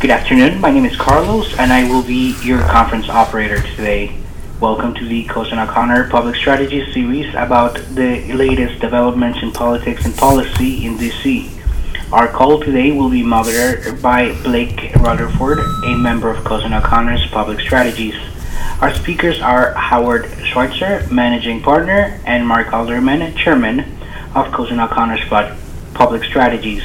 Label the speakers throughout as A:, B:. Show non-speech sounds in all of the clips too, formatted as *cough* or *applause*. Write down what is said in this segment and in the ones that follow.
A: Good afternoon. My name is Carlos, and I will be your conference operator today. Welcome to the Cozen O'Connor Public Strategy series about the latest developments in politics and policy in DC. Our call today will be moderated by Blake Rutherford, a member of Cozen O'Connor's Public Strategies. Our speakers are Howard Schweitzer, Managing Partner, and Mark Alderman, Chairman of Cozen O'Connor's Pub- Public Strategies.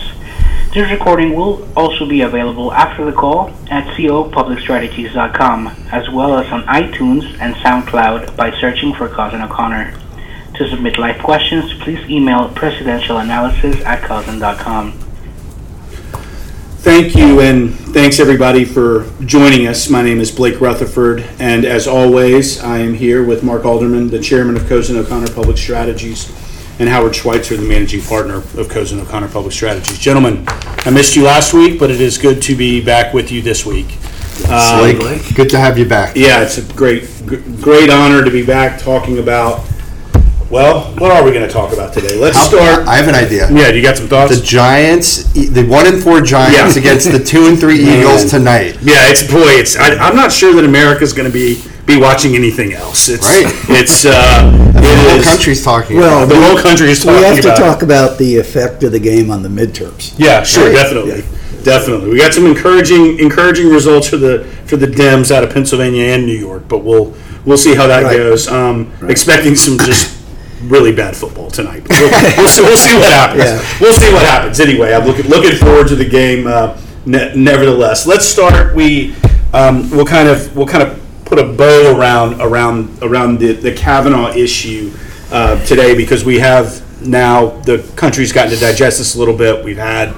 A: This recording will also be available after the call at copublicstrategies.com, as well as on iTunes and SoundCloud by searching for Cozen O'Connor. To submit live questions, please email presidentialanalysis at cozen.com.
B: Thank you, and thanks everybody for joining us. My name is Blake Rutherford, and as always, I am here with Mark Alderman, the chairman of Cozen O'Connor Public Strategies, and Howard Schweitzer, the managing partner of Cozen O'Connor Public Strategies. Gentlemen, I missed you last week, but it is good to be back with you this week. Um,
C: Blake, good to have you back.
B: Yeah, it's a great, g- great honor to be back talking about. Well, what are we going to talk about today? Let's
C: How-
B: start.
C: I have an idea.
B: Yeah, you got some thoughts?
C: The Giants, e- the one and four Giants
B: Yeah.
C: against the two and three Eagles tonight.
B: Yeah, it's boy, it's. I, I'm not sure that America's going to be be watching anything else. It's
C: Right.
B: It's uh,
C: The
B: it
C: whole
B: is-
C: country's talking.
D: Well,
C: about
B: The whole country is talking.
D: We
B: talking
D: have to
B: about. it.
D: talk about the effect of the game on the midterms.
B: Yeah, sure,
C: Right.
B: definitely, definitely. We got some encouraging encouraging results for the for the Dems out of Pennsylvania and New York, but we'll we'll see how that
D: Right.
B: goes. Um, Expecting some just really bad football tonight. We'll, we'll, see, we'll see what happens.
D: Yeah.
B: We'll see what happens. Anyway, I'm looking looking forward to the game. Uh, ne- nevertheless, let's start. We um, we'll kind of we'll kind of put a bow around around around the the Kavanaugh issue uh, today because we have now the country's gotten to digest this a little bit. We've had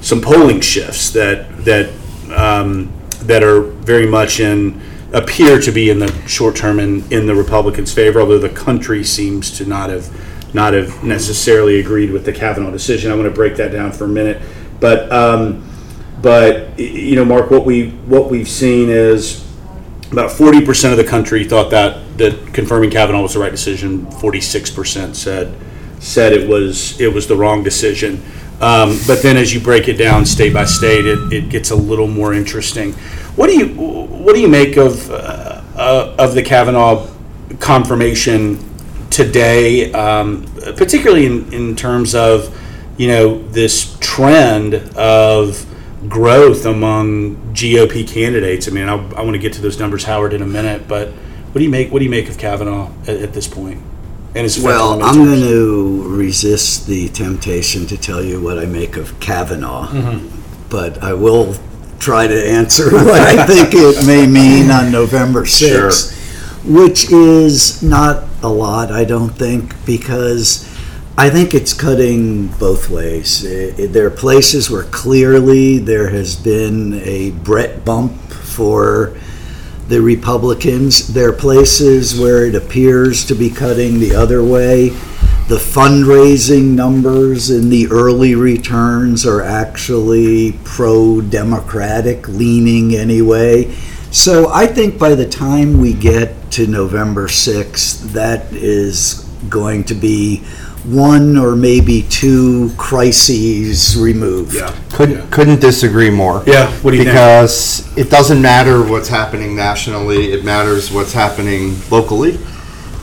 B: some polling shifts that that um, that are very much in appear to be in the short term in, in the Republicans' favor, although the country seems to not have not have necessarily agreed with the Kavanaugh decision. I want to break that down for a minute, but um, but you know, Mark, what we what we've seen is about forty percent of the country thought that that confirming Kavanaugh was the right decision. Forty six percent said said it was it was the wrong decision. Um, but then, as you break it down state by state, it, it gets a little more interesting. What do you what do you make of uh, uh, of the Kavanaugh confirmation today, um, particularly in, in terms of you know this trend of growth among GOP candidates. I mean, I, I want to get to those numbers, Howard, in a minute. But what do you make? What do you make of Kavanaugh at, at this point? And his
D: Well, I'm going to resist the temptation to tell you what I make of Kavanaugh,
B: Mm-hmm.
D: but I will try to answer what I *laughs* think it may mean on November 6th, which is not a lot, I don't think, because I think it's cutting both ways. There are places where clearly there has been a Brett bump for the Republicans. There are places where it appears to be cutting the other way. The fundraising numbers in the early returns are actually pro Democratic leaning anyway. So I think by the time we get to November 6th, that is going to be one or maybe two crises removed.
B: Yeah.
C: couldn't couldn't disagree more.
B: Yeah, what do you think?
C: because it doesn't matter what's happening nationally; it matters what's happening locally,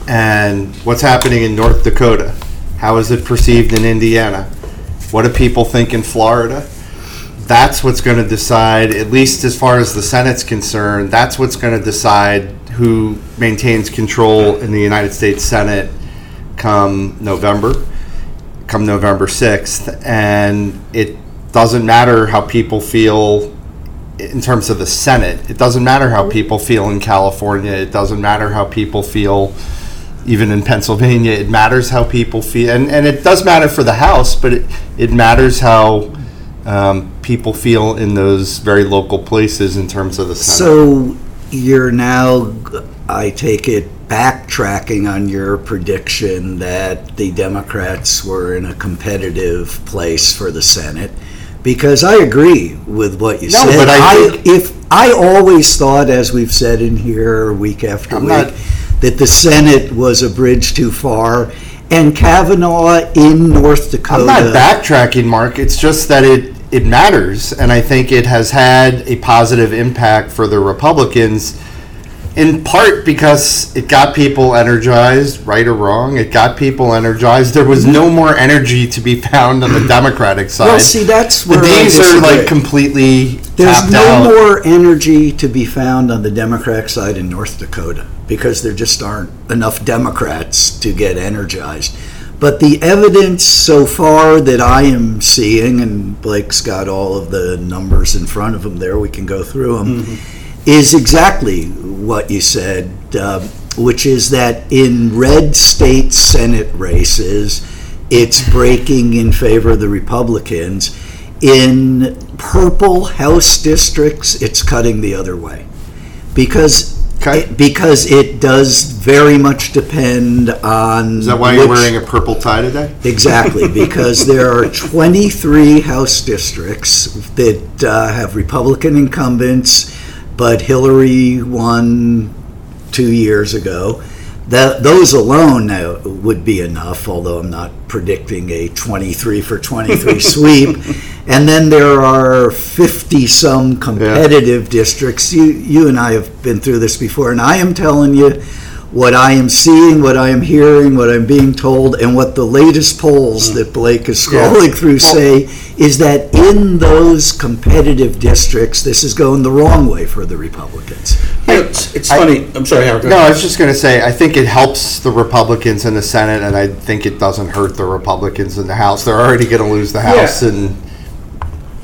C: and what's happening in North Dakota. How is it perceived in Indiana? What do people think in Florida? That's what's going to decide, at least as far as the Senate's concerned. That's what's going to decide who maintains control in the United States Senate come November come November 6th. And it doesn't matter how people feel in terms of the Senate. It doesn't matter how people feel in California. It doesn't matter how people feel even in Pennsylvania. It matters how people feel. And, and it does matter for the House, but it, it matters how um, people feel in those very local places in terms of the Senate.
D: So you're now, I take it, backtracking on your prediction that the Democrats were in a competitive place for the Senate. Because I agree with what you
C: No,
D: said.
C: but I think-
D: if I always thought, as we've said in here week after
C: I'm
D: week,
C: not-
D: that the Senate was a bridge too far, and Kavanaugh in North Dakota.
C: I'm not backtracking, Mark. It's just that it it matters, and I think it has had a positive impact for the Republicans. In part because it got people energized, right or wrong. It got people energized. There was no more energy to be found on the *clears throat* Democratic side.
D: Well, see, that's
C: the
D: where I
C: days are like completely
D: There's no
C: out.
D: more energy to be found on the Democratic side in North Dakota because there just aren't enough Democrats to get energized. But the evidence so far that I am seeing, and Blake's got all of the numbers in front of him there, we can go through them, mm-hmm. Is exactly what you said, uh, which is that in red state Senate races, it's breaking in favor of the Republicans. In purple House districts, it's cutting the other way. Because,
C: Okay.
D: because it does very much depend on.
C: Is that why you're wearing a purple tie today?
D: Exactly, *laughs* because there are 23 House districts that uh, have Republican incumbents, but Hillary won two years ago. That, those alone now would be enough, although I'm not predicting a 23 for 23 *laughs* sweep. And then there are 50 some competitive districts. You, you and I have been through this before, and I am telling you what I am seeing, what I am hearing, what I'm being told, and what the latest polls that Blake is scrolling through say is that in those competitive districts, this is going the wrong way for the Republicans.
B: You know, it's, it's
C: I-
B: funny. I'm sorry, Howard. go
C: No, I was just going to say, I think it helps the Republicans in the Senate, and I think it doesn't hurt the Republicans in the House. They're already going to lose the House, and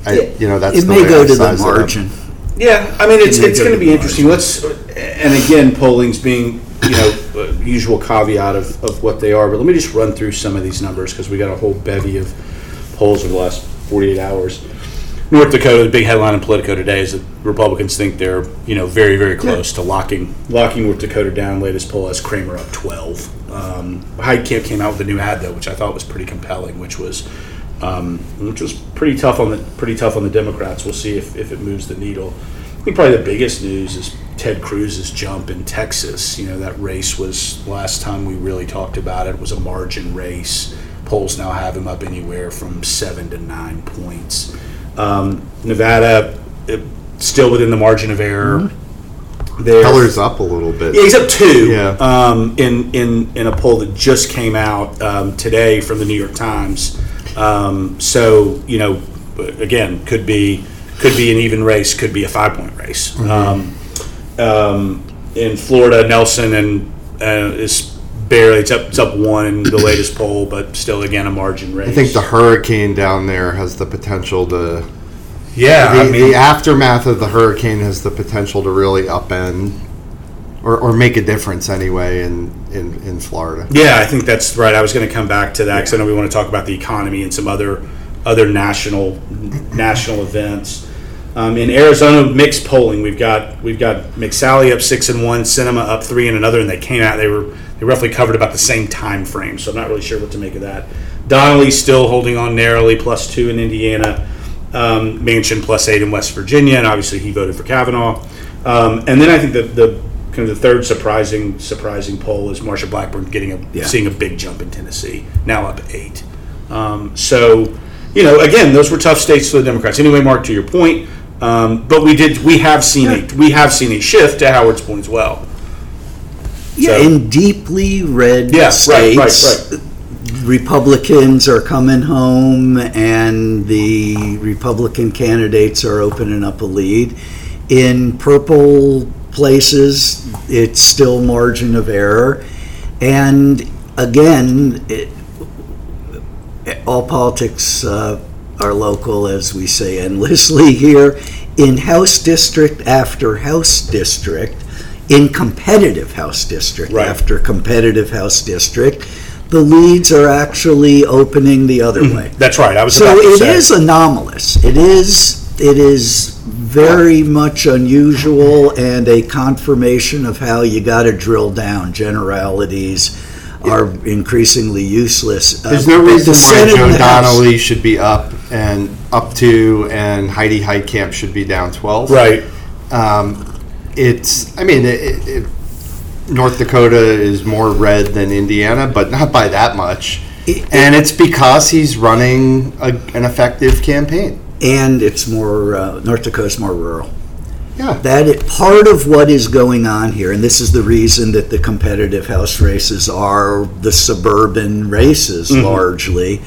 C: I, you know, that's
D: It
C: the
D: may
C: way
D: go
C: I
D: to the
C: size it up.
D: margin.
B: Yeah, I mean, it's,
D: Can
B: it's going
D: to
B: to be
D: the
B: interesting. Let's, and again, polling's being, you know, uh, usual caveat of, of what they are, but let me just run through some of these numbers because we got a whole bevy of polls over the last 48 hours. North Dakota, the big headline in Politico today is that Republicans think they're, you know, very, very close to locking locking North Dakota down. Latest poll has Cramer up 12. Um, Camp came out with a new ad though, which I thought was pretty compelling, which was um, which was pretty tough on the pretty tough on the Democrats. We'll see if, if it moves the needle. I think probably the biggest news is Ted Cruz's jump in Texas. You know that race was last time we really talked about it was a margin race. Polls now have him up anywhere from seven to nine points. Um, Nevada uh, still within the margin of error. There.
C: Color's up a little bit.
B: Yeah, he's up two.
C: Yeah.
B: Um, in in in a poll that just came out um, today from the New York Times. Um, so you know, again, could be could be an even race, could be a five point race. Um, um, in Florida, Nelson and uh, is barely it's up it's up one in the *coughs* latest poll, but still again a margin race.
C: I think the hurricane down there has the potential to.
B: yeah,
C: The,
B: I mean,
C: the aftermath of the hurricane has the potential to really upend, or, or make a difference anyway in, in, in Florida.
B: Yeah, I think that's right. I was going to come back to that because I know we want to talk about the economy and some other other national national *coughs* events. Um, in Arizona, mixed polling. We've got we've got McSally up six and one, Sinema up three and another, and they came out. They were they roughly covered about the same time frame. So I'm not really sure what to make of that. Donnelly still holding on narrowly, plus two in Indiana. Um, Manchin plus eight in West Virginia, and obviously he voted for Kavanaugh. Um, and then I think that the kind of the third surprising surprising poll is Marsha Blackburn getting a
D: Yeah.
B: seeing a big jump in Tennessee, now up eight. Um, so, you know, again, those were tough states for the Democrats. Anyway, Mark, to your point, um, but we did we have seen a we have seen a shift to Howard's point as well.
D: Yeah,
B: So-
D: in deeply red
B: Yeah, right, right,
D: states,
B: right.
D: Republicans are coming home and the Republican candidates are opening up a lead. In purple places, it's still margin of error. And again, it, all politics uh, are local, as we say endlessly here. In House District after House District, in competitive House District
B: Right.
D: after competitive House District, the leads are actually opening the other mm-hmm. way.
B: That's right. I was
D: So
B: about to
D: it
B: say.
D: is anomalous. It is, it is very much unusual and a confirmation of how you got to drill down. Generalities are increasingly useless. Uh,
C: There's no reason why
D: Senate
C: Joe Donnelly should be up and up to, and Heidi Heitkamp should be down 12.
B: right.
C: Um, it's, I mean, it, it, North Dakota is more red than Indiana, but not by that much.
D: It-
C: And it's because he's running a, an effective campaign.
D: And it's more, uh, North Dakota's more rural.
C: Yeah.
D: That it, part of what is going on here, and this is the reason that the competitive House races are the suburban races mm-hmm. largely,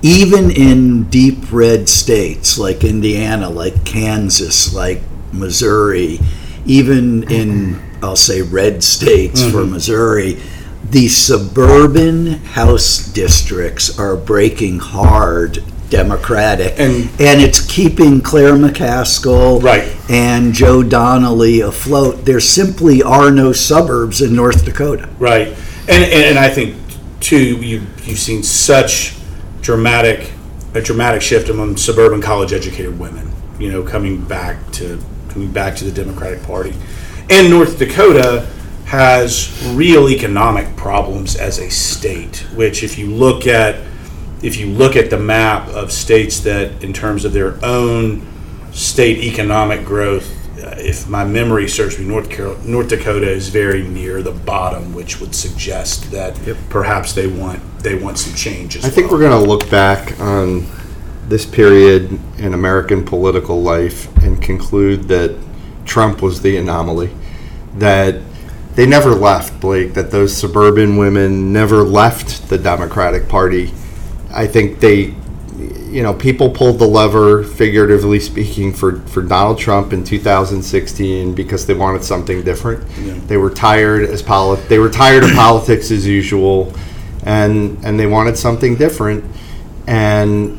D: even in deep red states like Indiana, like Kansas, like Missouri, even in, I'll say, red states for mm-hmm. Missouri, the suburban House districts are breaking hard Democratic.
B: And-
D: and it's keeping Claire McCaskill
B: Right.
D: and Joe Donnelly afloat. There simply are no suburbs in North Dakota.
B: Right, and and, and I think too you you've seen such dramatic a dramatic shift among suburban college educated women. You know, coming back to coming back to the Democratic Party, and North Dakota has real economic problems as a state. Which, if you look at if you look at the map of states that, in terms of their own state economic growth, uh, if my memory serves me, North Carol- North Dakota is very near the bottom, which would suggest that perhaps they want they want some changes.
C: I think we're going to look back on this period in American political life and conclude that Trump was the anomaly. That they never left, Blake, that those suburban women never left the Democratic Party. I think they, you know, people pulled the lever, figuratively speaking, for, for Donald Trump in 2016 because they wanted something different. They were tired as poli- they were tired of politics as usual, and and they wanted something different, and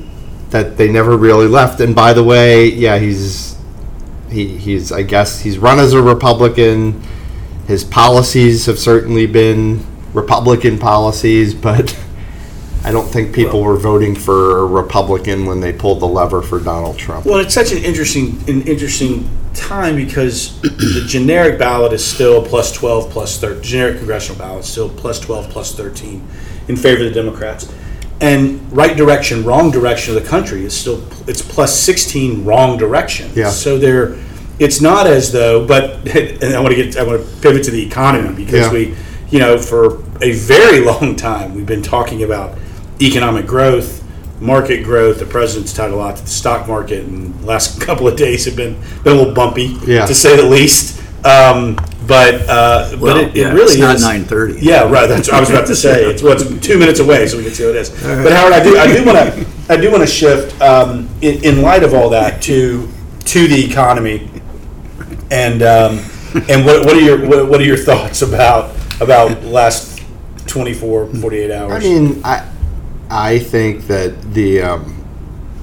C: that they never really left. And by the way, yeah, he's he, he's I guess he's run as a Republican. His policies have certainly been Republican policies, *laughs* but I don't think people were voting for a Republican when they pulled the lever for Donald Trump.
B: Well, it's such an interesting an interesting time because the generic ballot is still plus twelve plus thirteen. Generic congressional ballot is still plus twelve plus thirteen in favor of the Democrats, and right direction, wrong direction of the country is still it's plus sixteen wrong direction.
C: Yeah.
B: So there, it's not as though. But *laughs* and I want to get I want to pivot to the economy because
C: Yeah.
B: we, you know, for a very *laughs* long time we've been talking about economic growth market growth. The president's tied a lot to the stock market, and the last *laughs* couple of days have been been a little bumpy,
C: Yeah.
B: to say the least. Um, but uh, but it, it really
D: it's not
B: is.
D: nine thirty.
B: Yeah, right. That's what I was about to say. It's what's two minutes away, so we can see what it is. *laughs* But Howard, I do I do want to I do want to shift um, in, in light of all that to to the economy, and um, and what, what are your what, what are your thoughts about about last 24, 48 hours?
C: I mean, I I think that the um,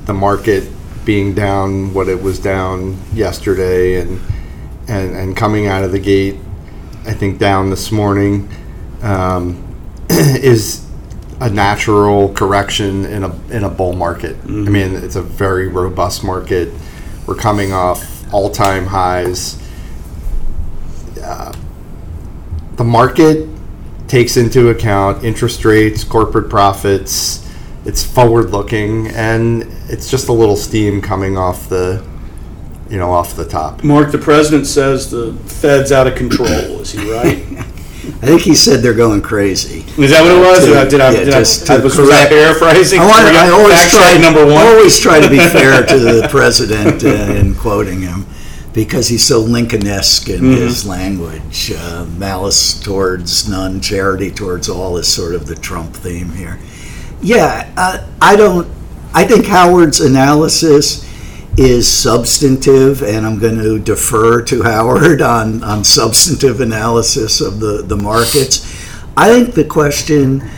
C: the market being down what it was down yesterday and and and coming out of the gate, I think down this morning um, *clears throat* is a natural correction in a in a bull market. I mean, it's a very robust market. We're coming off all time highs. Uh, the market takes into account interest rates, corporate profits. It's forward looking, and it's just a little steam coming off the, you know, off the top.
B: Mark, the president says the Fed's out of control. Is he right? *laughs*
D: I think he said they're going crazy.
B: Is that what it was? Did I, did I,
D: Yeah,
B: did
D: just
B: I
D: to
B: was, was I
D: correct-
B: paraphrasing?
D: I, want,
B: We got
D: I always try
B: number one.
D: I always try to be *laughs* fair to the president uh, in quoting him because he's so Lincoln-esque in
B: Mm-hmm.
D: his language. Uh, malice towards none, charity towards all is sort of the Trump theme here. Yeah, uh, I don't. I think Howard's analysis is substantive, and I'm going to defer to Howard on, on substantive analysis of the, the markets. I think the question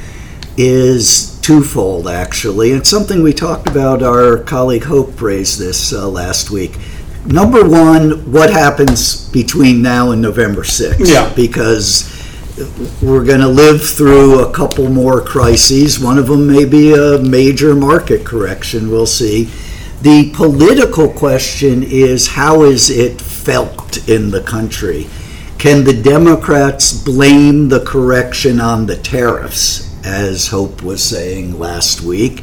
D: is twofold, actually. It's something we talked about. Our colleague Hope raised this uh, last week. Number one, what happens between now and November 6th?
B: Yeah.
D: Because we're going to live through a couple more crises. One of them may be a major market correction. We'll see. The political question is how is it felt in the country? Can the Democrats blame the correction on the tariffs, as Hope was saying last week?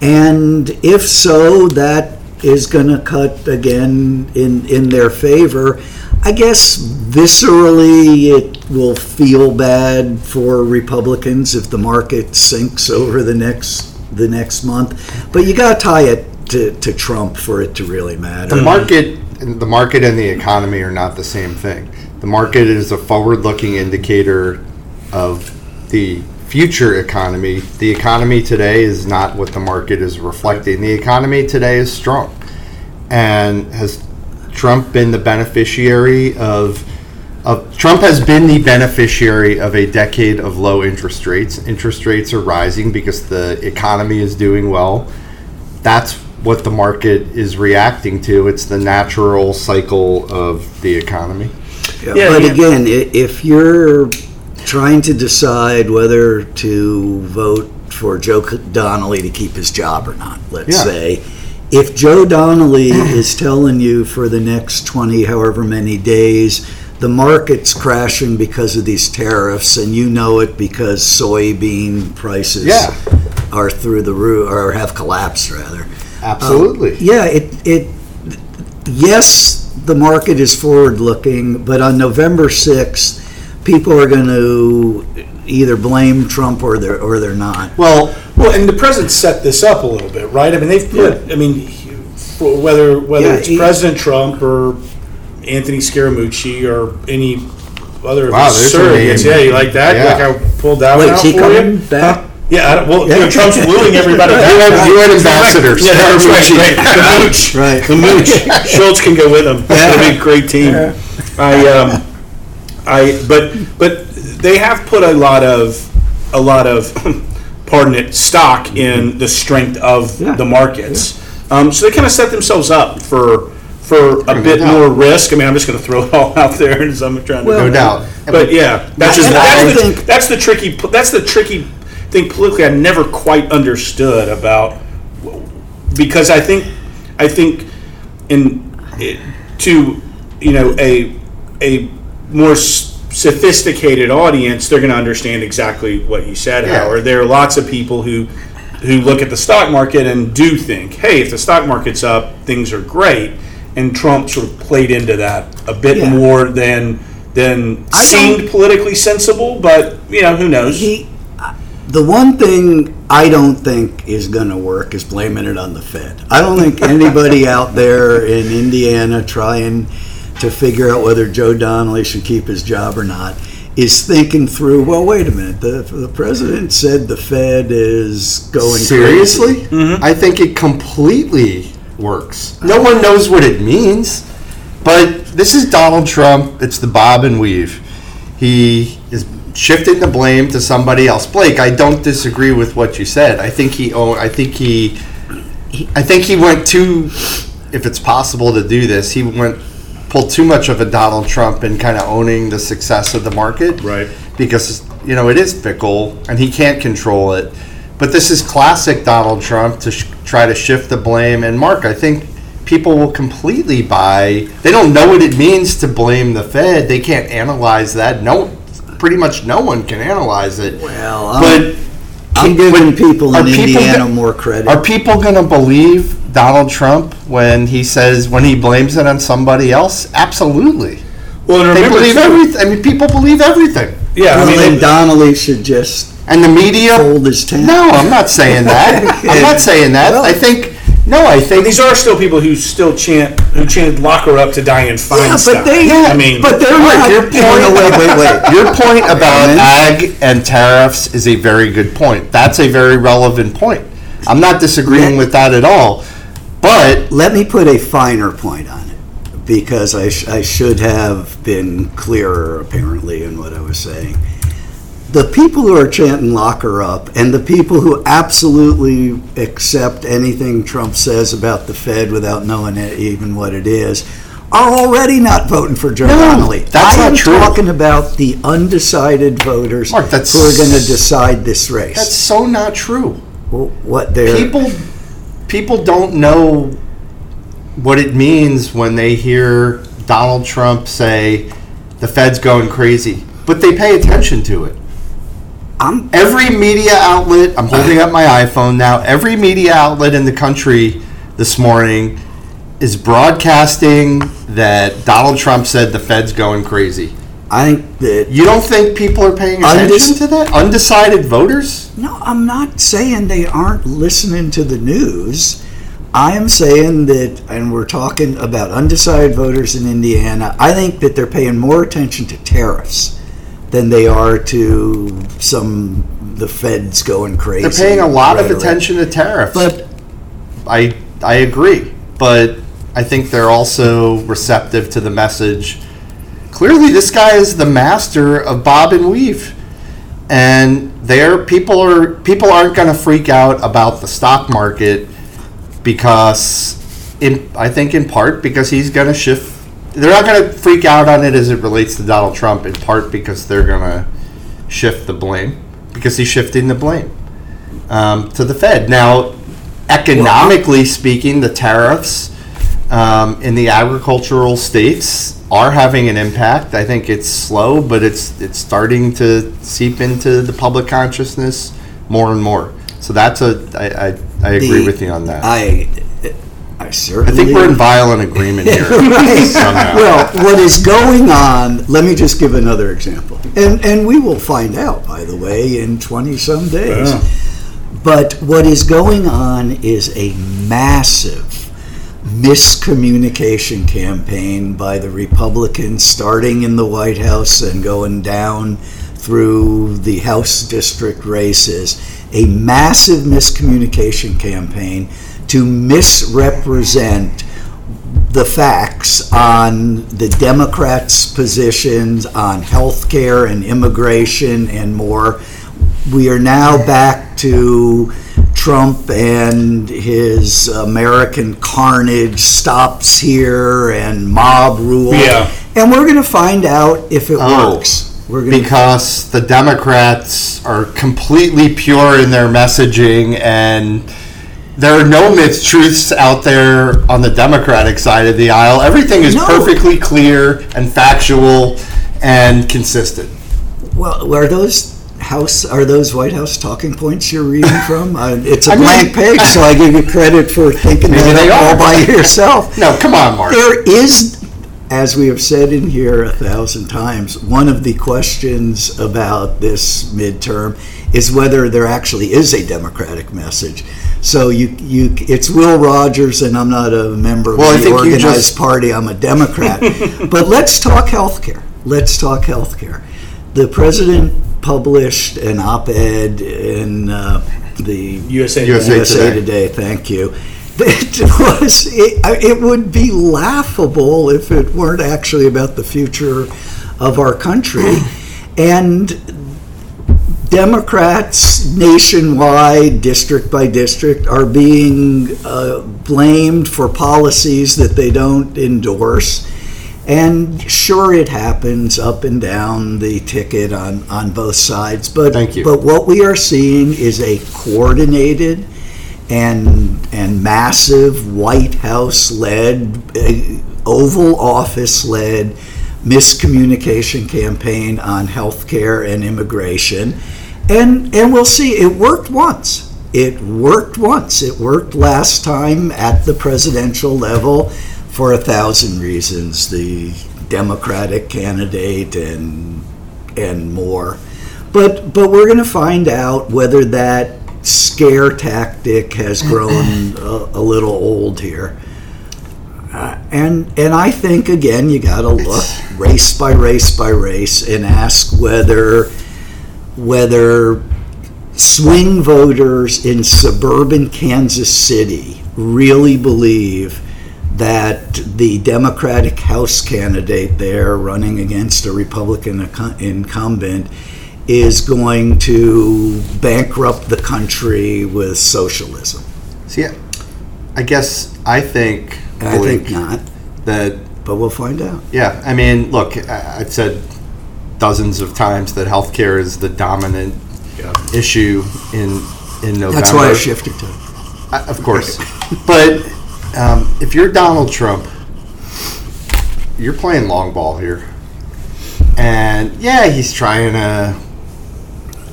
D: And if so, that is going to cut again in, in their favor. I guess viscerally, it will feel bad for Republicans if the market sinks over the next, the next month. But you gotta tie it to, to Trump for it to really matter.
C: The market, the market and the economy are not the same thing. The market is a forward-looking indicator of the future economy. The economy today is not what the market is reflecting. The economy today is strong. And has Trump been the beneficiary of of Trump has been the beneficiary of a decade of low interest rates. Interest rates are rising because the economy is doing well. That's what the market is reacting to. It's the natural cycle of the economy.
D: Yeah, but again, if you're trying to decide whether to vote for Joe Donnelly to keep his job or not, let's
C: Yeah.
D: say, if Joe Donnelly *clears throat* is telling you for the next 20, however many days, the market's crashing because of these tariffs, and you know it because soybean prices
C: Yeah.
D: are through the roof, or have collapsed rather.
C: Um, Absolutely.
D: Yeah, it, it, yes, the market is forward-looking, but on November 6th, people are going to either blame Trump or they're, or they're not.
C: well,
B: Well, and the president set this up a little bit, right? I mean, they've put. I mean, whether whether
D: Yeah,
B: it's
D: he-
B: President Trump or Anthony Scaramucci or any other
C: Wow,
B: of his surrogates. Yeah, you like that?
C: Yeah.
B: Like I pulled that
D: Wait,
B: one out
D: is he
B: for
D: coming
B: you.
D: back?
B: Yeah, I don't, well, you know, Trump's wooing everybody *laughs* back.
C: You had, ambassadors.
B: Yeah, that's right,
C: Scaramucci.
B: right. The *laughs* mooch,
D: Right.
B: The mooch. *laughs* Schultz can go with them.
D: Yeah.
B: It'll be a great team. I, um, I, but, but they have put a lot of, a lot of, *laughs* pardon it, stock in the strength of
D: Yeah.
B: the markets. Um, so they kind of set themselves up for, for a bit
C: doubt.
B: more risk. I mean, I'm just going to throw it *laughs* all out there as I'm trying to.
D: Well,
C: no doubt.
B: But yeah, that's just that's, the,
D: think-
B: that's the tricky that's the tricky thing politically. I never quite understood about because I think I think in it, to you know a a more sophisticated audience, they're going to understand exactly what you said,
C: Yeah.
B: Howard. There are lots of people who who look at the stock market and do think, hey, if the stock market's up, things are great. And Trump sort of played into that a bit
D: Yeah.
B: more than than
D: I
B: seemed politically sensible, but you know who knows?
D: He, the one thing I don't think is going to work is blaming it on the Fed. I don't think anybody *laughs* out there in Indiana trying to figure out whether Joe Donnelly should keep his job or not is thinking through. Well, wait a minute. The the president said the Fed is going
C: Seriously?
D: crazy.
C: I think it completely works. No one knows what it means, but this is Donald Trump. It's the bob and weave. He is shifting the blame to somebody else. Blake, I don't disagree with what you said. I think he own, I think he I think he went too if it's possible to do this, he went pulled too much of a Donald Trump in kind of owning the success of the market
B: Right.
C: because you know it is fickle and he can't control it. But this is classic Donald Trump to sh- try to shift the blame. And Mark, I think people will completely buy. They don't know what it means to blame the Fed. They can't analyze that. No, pretty much no one can analyze it.
D: Well, I'm,
C: but um,
D: I'm giving
C: but
D: people in
C: are people
D: Indiana
C: go-
D: more credit.
C: Are people going to believe Donald Trump when he says when he blames it on somebody else? Absolutely.
B: well,
C: They believe everything. I mean, people believe everything.
B: Yeah, I mean,
D: then Donnelly should just
C: And the media
D: hold his tent.
C: No, I'm not saying that. *laughs* I'm not saying that.
D: Well-
C: I think no. I think
B: these are still people who still chant who chanted "lock her up" to Diane
D: Yeah,
B: Feinstein.
D: but they.
C: Yeah,
B: I mean,
D: but they're not.
C: your
D: no, wait, wait, wait.
C: your point *laughs* about ag and tariffs is a very good point. That's a very relevant point. I'm not disagreeing with that at all. But
D: Let me put a finer point on it, because I, sh- I should have been clearer, apparently, in what I was saying. The people who are chanting lock her up, and the people who absolutely accept anything Trump says about the Fed without knowing it, even what it is, are already not voting for Joe
C: No,
D: Donnelly.
C: that's
D: I
C: not
D: am
C: true.
D: talking about the undecided voters
C: Mark, that's-
D: who are going to decide this race.
C: that's so not true.
D: what they're
C: people people don't know what it means when they hear Donald Trump say the Fed's going crazy, but they pay attention to it.
D: I'm
C: Every media outlet, I'm holding up my iPhone now, every media outlet in the country this morning is broadcasting that Donald Trump said the Fed's going crazy.
D: I think that
C: You don't think people are paying attention
D: Undec-
C: to that? Undecided voters?
D: No, I'm not saying they aren't listening to the news. I am saying that, and we're talking about undecided voters in Indiana, I think that they're paying more attention to tariffs than they are to some, the feds going crazy.
C: They're paying a lot of attention to tariffs.
D: But
C: I I agree, but I think they're also receptive to the message. Clearly, this guy is the master of bob and weave, and there people are people aren't going to freak out about the stock market because, in I think in part because he's going to shift. They're not going to freak out on it as it relates to Donald Trump. In part because they're going to shift the blame because he's shifting the blame um, to the Fed. Now, economically speaking, the tariffs um, in the agricultural states are having an impact. I think it's slow, but it's it's starting to seep into the public consciousness more and more. So that's a I, I, I agree
D: The-
C: with you on that. I,
D: I, I
C: think we're in violent agreement here *laughs*
D: Right. Well, what is going on, let me just give another example. And, and we will find out, by the way, in 20 some days.
B: Yeah.
D: But what is going on is a massive miscommunication campaign by the Republicans, starting in the White House and going down through the House district races. A massive miscommunication campaign to misrepresent the facts on the Democrats' positions on health care and immigration and more. We are now back to Trump and his American carnage stops here and mob rule.
B: Yeah.
D: And we're going to find out if it
C: Oh,
D: works. We're going to
C: because the Democrats are completely pure in their messaging and there are no myths truths out there on the Democratic side of the aisle. Everything is
D: No.
C: perfectly clear and factual and consistent.
D: Well, are those house are those White House talking points you're reading from? *laughs* Uh, it's a
C: I mean-
D: blank page, so I give you credit for thinking that
C: they
D: all by *laughs* yourself.
C: No, come on, Mark.
D: There is, as we have said in here a thousand times, one of the questions about this midterm is whether there actually is a Democratic message. So you, you, it's Will Rogers, and I'm not a member of
C: Well,
D: the organized
C: just-
D: party. I'm a Democrat. *laughs* but let's talk healthcare. Let's talk healthcare. The president published an op-ed in uh, the
B: USA.
C: USA
D: USA
C: Today.
D: Today. Thank you. It was. It, it would be laughable if it weren't actually about the future of our country, and Democrats nationwide, district by district, are being uh, blamed for policies that they don't endorse. And sure, it happens up and down the ticket on, on both sides. But
C: Thank you.
D: But what we are seeing is a coordinated and and massive White House led, uh, Oval Office led miscommunication campaign on health care and immigration. And and we'll see. It worked once. It worked once. It worked last time at the presidential level for a thousand reasons. The Democratic candidate and and more. But but we're going to find out whether that scare tactic has grown *clears throat* a, a little old here. Uh, and and I think again you got to look race by race by race and ask whether whether swing voters in suburban Kansas City really believe that the Democratic House candidate there running against a Republican incumbent is going to bankrupt the country with socialism.
C: See, I guess I think,
D: I think not,
C: that
D: but we'll find out.
C: Yeah, I mean, look, I- I've said dozens of times that healthcare is the dominant issue in in November.
D: That's why I shifted to.
C: I- Of course, *laughs* but um, if you're Donald Trump, you're playing long ball here, and yeah, he's trying to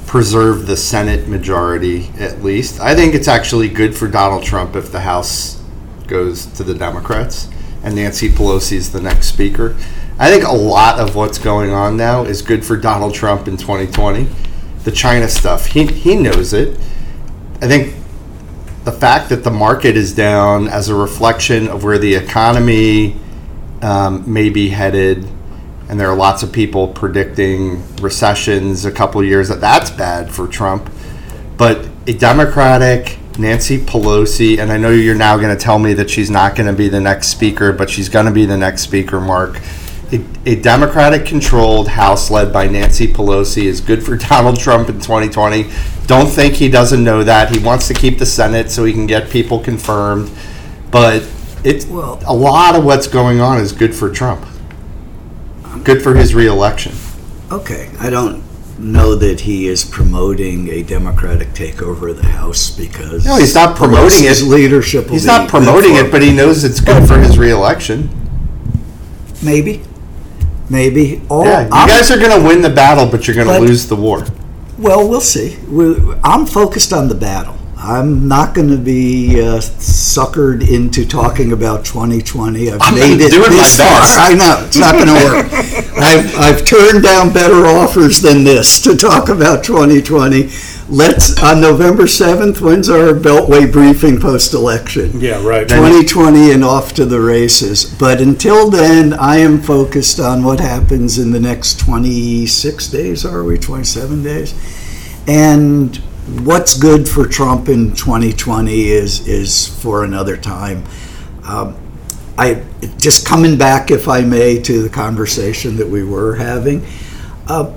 C: preserve the Senate majority at least. I think it's actually good for Donald Trump if the House goes to the Democrats and Nancy Pelosi is the next speaker. I think a lot of what's going on now is good for Donald Trump in 2020. The China stuff, he, he knows it. I think the fact that the market is down as a reflection of where the economy um, may be headed, and there are lots of people predicting recessions a couple of years, that that's bad for Trump. But a Democratic Nancy Pelosi, and I know you're now going to tell me that she's not going to be the next speaker, but she's going to be the next speaker, Mark. A, a Democratic controlled House led by Nancy Pelosi is good for *laughs* Donald Trump in 2020. Don't think he doesn't know that. He wants to keep the Senate so he can get people confirmed. But it's
D: Well-
C: a lot of what's going on is good for Trump. Good for his reelection.
D: Okay, I don't know that he is promoting a Democratic takeover of the House because.
C: No, he's not promoting it.
D: Leadership
C: He's not promoting it, but he knows it's good for his reelection.
D: Maybe, maybe. All,
C: Yeah, you
D: I'm-
C: guys are going to win the battle, but you're going to lose the war.
D: Well, we'll see. we I'm focused on the battle. I'm not going to be uh, suckered into talking about 2020. I've
C: I'm
D: made it
C: doing my
D: this far.
C: best.
D: I know it's not going to work. *laughs* I've I've turned down better offers than this to talk about 2020. Let's on November 7th. When's our Beltway briefing post election?
B: Yeah, right.
D: 2020 and off to the races. But until then, I am focused on what happens in the next 26 days, are we? 27 days? And what's good for Trump in 2020 is, is for another time. Um, I just coming back, if I may, to the conversation that we were having. Uh,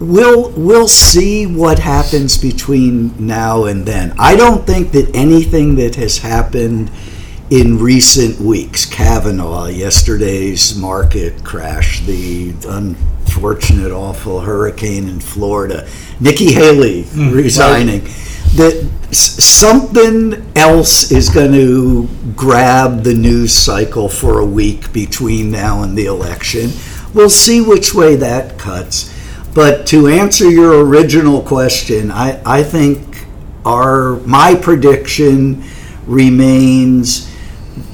D: we'll we'll see what happens between now and then. I don't think that anything that has happened in recent weeks, Kavanaugh, yesterday's market crash, the unfortunate, awful hurricane in Florida, Nikki Haley mm, resigning, that something else is going to grab the news cycle for a week between now and the election. We'll see which way that cuts. But to answer your original question, I, I think our my prediction remains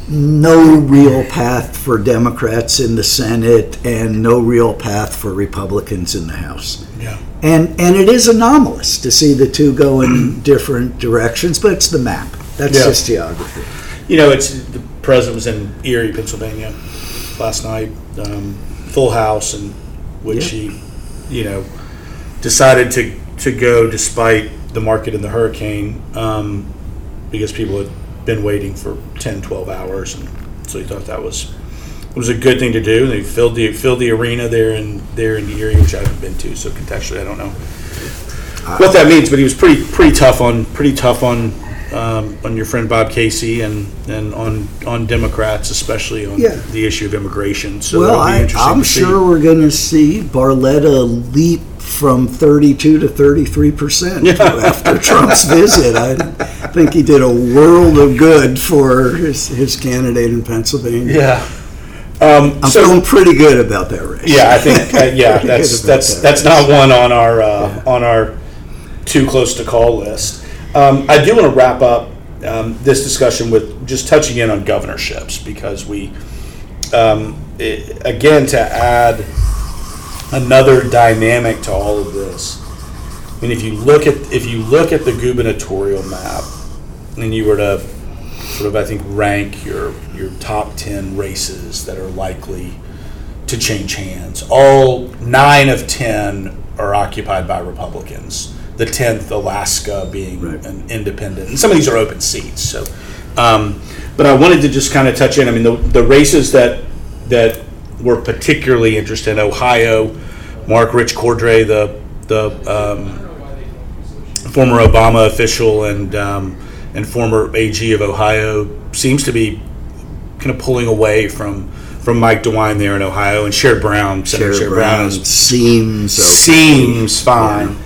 D: no real path for Democrats in the Senate and no real path for Republicans in the House.
B: Yeah.
D: And and it is anomalous to see the two go in *clears throat* different directions, but it's the map. That's
B: Yeah.
D: just geography.
B: You know, it's the president was in Erie, Pennsylvania, last night, um, full house, and which
D: Yeah.
B: he, you know, decided to to go despite the market and the hurricane um, because people had been waiting for 10, 12 hours, and so he thought that was was a good thing to do. And They filled the filled the arena there in there in Erie, which I haven't been to, so contextually I don't know what that means. But he was pretty pretty tough on pretty tough on um, on your friend Bob Casey and and on on Democrats, especially on
D: Yeah.
B: the issue of immigration. So
D: well,
B: that'll be
D: I,
B: interesting
D: I'm
B: to see.
D: sure we're going to see Barletta leap from 32 to 33 percent *laughs* after Trump's visit. I think he did a world of good for his, his candidate in Pennsylvania.
B: Yeah. Um,
D: I'm
B: so
D: feeling pretty good about that race.
B: yeah, I think uh, *laughs* yeah,
D: Pretty
B: that's
D: about
B: that's
D: that
B: that's not one on our uh, on our too close to call list. Um, I do want to wrap up um, this discussion with just touching in on governorships because we um, it, again to add another dynamic to all of this. I mean, if you look at if you look at the gubernatorial map, and you were to sort of I think rank your your top ten races that are likely to change hands, all nine of ten are occupied by Republicans. The tenth, Alaska, being
D: Right.
B: an independent, and some of these are open seats. So, um, but I wanted to just kind of touch in. I mean, the, the races that that were particularly interested in Ohio, Mark Rich Cordray, the the um, former Obama official and um, and former AG of Ohio, seems to be kind of pulling away from from Mike DeWine there in Ohio, and Sherrod Brown, Senator
D: Sherrod
B: Brown,
D: Brown seems okay.
B: seems fine.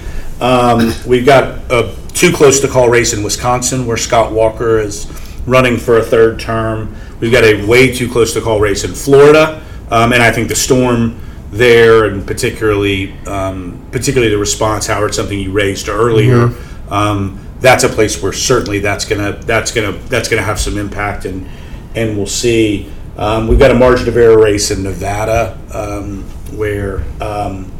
B: Um, we've got a too close to call race in Wisconsin where Scott Walker is running for a third term. We've got a way too close to call race in Florida, um, and I think the storm there, and particularly um, particularly the response, Howard, something you raised earlier. Um, that's a place where certainly that's gonna that's gonna that's gonna have some impact, and and we'll see. Um, we've got a margin of error race in Nevada um, where um,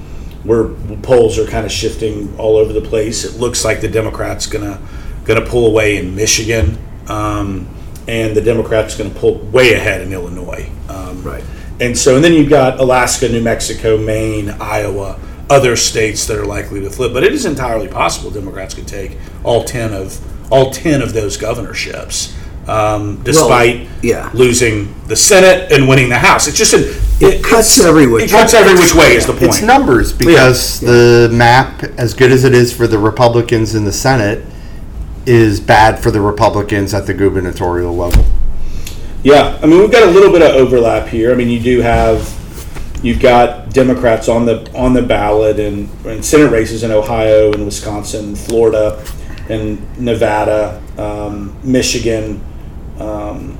B: where polls are kind of shifting all over the place. It looks like the Democrats gonna gonna pull away in Michigan, um, and the Democrats gonna pull way ahead in Illinois. Um,
D: Right.
B: And so, and then you've got Alaska, New Mexico, Maine, Iowa, other states that are likely to flip. But it is entirely possible Democrats could take all ten of all ten of those governorships, um, despite
D: yeah.
B: losing the Senate and winning the House. It's just an,
D: It cuts every which
B: It cuts every which way is the point.
C: It's numbers because the map, as good as it is for the Republicans in the Senate, is bad for the Republicans at the gubernatorial level.
B: Yeah, I mean we've got a little bit of overlap here. I mean you do have you've got Democrats on the on the ballot and in Senate races in Ohio and Wisconsin, Florida, and Nevada, um, Michigan, um,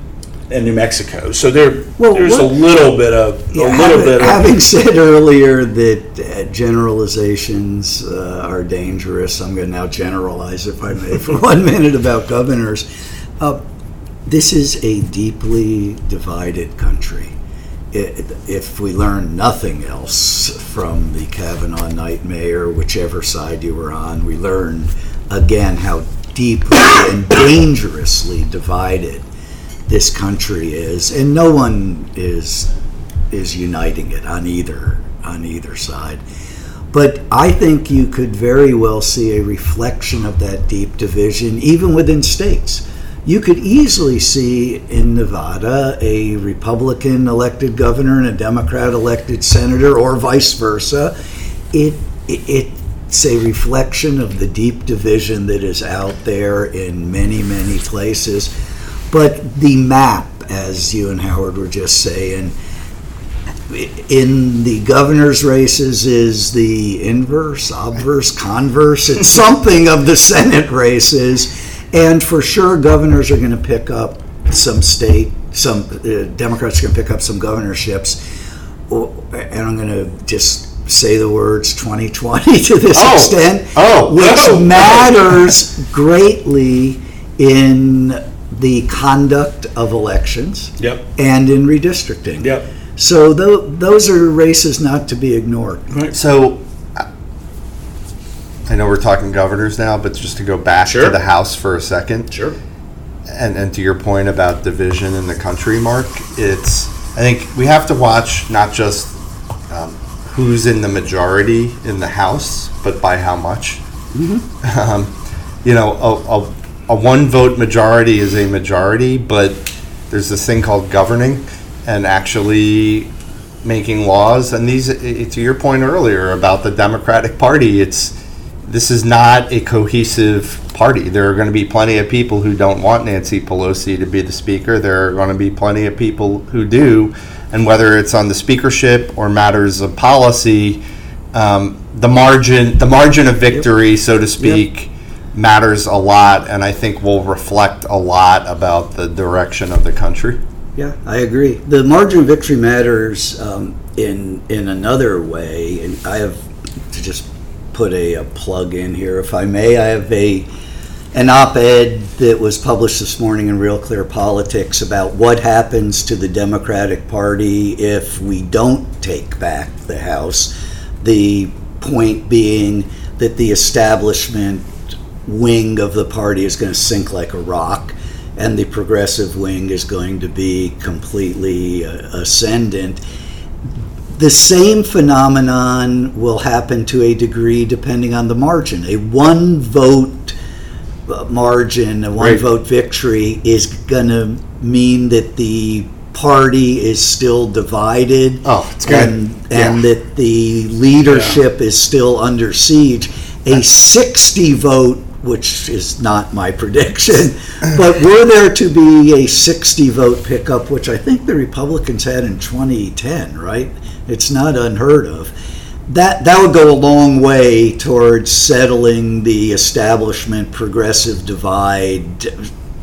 B: and New Mexico. So there
D: Well,
B: there's a little bit of a
D: Yeah,
B: little
D: having,
B: bit of
D: having said earlier that uh, generalizations uh, are dangerous, I'm going to now generalize, if I may, for *laughs* one minute about governors. Uh, this is a deeply divided country. If we learn nothing else from the Kavanaugh nightmare, whichever side you were on, we learn again how deeply and dangerously divided this country is, and no one is is uniting it on either on either side. But I think you could very well see a reflection of that deep division even within states. You could easily see in Nevada a Republican elected governor and a Democrat elected senator, or vice versa. It, it it's a reflection of the deep division that is out there in many many places. But the map, as you and Howard were just saying, in the governor's races is the inverse, obverse, converse. It's *laughs* something of the Senate races. And for sure, governors are going to pick up some state, some uh, Democrats are going to pick up some governorships. And I'm going to just say the words 2020 *laughs* to this
C: Oh.
B: Oh.
D: extent,
B: Oh.
D: which oh. matters greatly in the conduct of elections
B: Yep.
D: and in redistricting.
B: Yep.
D: So tho- those are races not to be ignored.
C: Right. So, I know we're talking governors now, but just to go back
B: Sure.
C: to the House for a second,
B: Sure.
C: and, and to your point about division in the country, Mark, it's I think we have to watch not just who's in the majority in the House, but by how much. Um, you know, a, a, a one vote majority is a majority, but there's this thing called governing and actually making laws. And these, to your point earlier about the Democratic Party, it's this is not a cohesive party. There are going to be plenty of people who don't want Nancy Pelosi to be the speaker. There are going to be plenty of people who do. And whether it's on the speakership or matters of policy, um, the margin, the margin of victory, so to speak, matters a lot, and I think will reflect a lot about the direction of the country.
D: Yeah, I agree. The margin of victory matters um, in in another way, and I have to just put a, a plug in here, if I may. I have a an op-ed that was published this morning in Real Clear Politics about what happens to the Democratic Party if we don't take back the House. The point being that the establishment wing of the party is going to sink like a rock, and the progressive wing is going to be completely uh, ascendant. The same phenomenon will happen to a degree depending on the margin. A one vote uh, margin, a one
C: Right.
D: vote victory is going to mean that the party is still divided
C: Oh, it's good.
D: and, and
C: Yeah.
D: that the leadership is still under siege. A 60 vote, which is not my prediction, *laughs* but were there to be a 60 vote pickup, which I think the Republicans had in 2010, right? It's not unheard of. That, that would go a long way towards settling the establishment progressive divide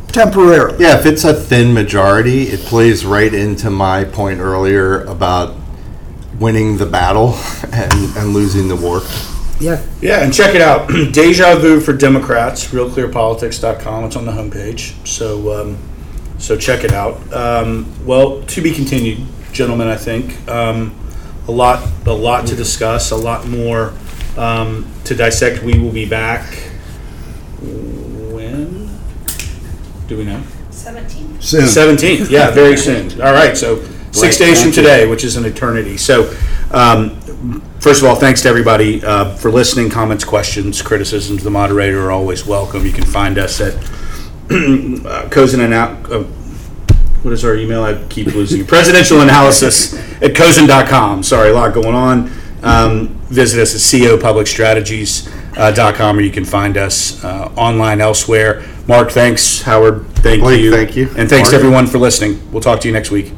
D: temporarily.
C: Yeah, if it's a thin majority, it plays right into my point earlier about winning the battle *laughs* and, and losing the war.
D: Yeah.
B: Yeah, and check it out. *clears throat* Deja Vu for Democrats, realclearpolitics.com. It's on the homepage. So um, So check it out. Um, well, to be continued, gentlemen. I think um, a lot, a lot to discuss, a lot more um, to dissect. We will be back. When do we know?
E: 17.
D: Soon.
B: Seventeenth, yeah, *laughs* very soon. All right, so six
C: Great,
B: days from
C: thank you.
B: today, which is an eternity. So, um, first of all, thanks to everybody uh, for listening. Comments, questions, criticisms. The moderator are always welcome. You can find us at *clears throat* uh, Cozen and out. Uh, what is our email? I keep losing. Presidential analysis at cozen.com. Sorry, a lot going on. Um, visit us at copublicstrategies.com, or you can find us uh, online elsewhere. Mark, thanks. Howard, thank
C: Blake,
B: you.
C: thank you.
B: And thanks to
C: Mark.
B: everyone for listening. We'll talk to you next week.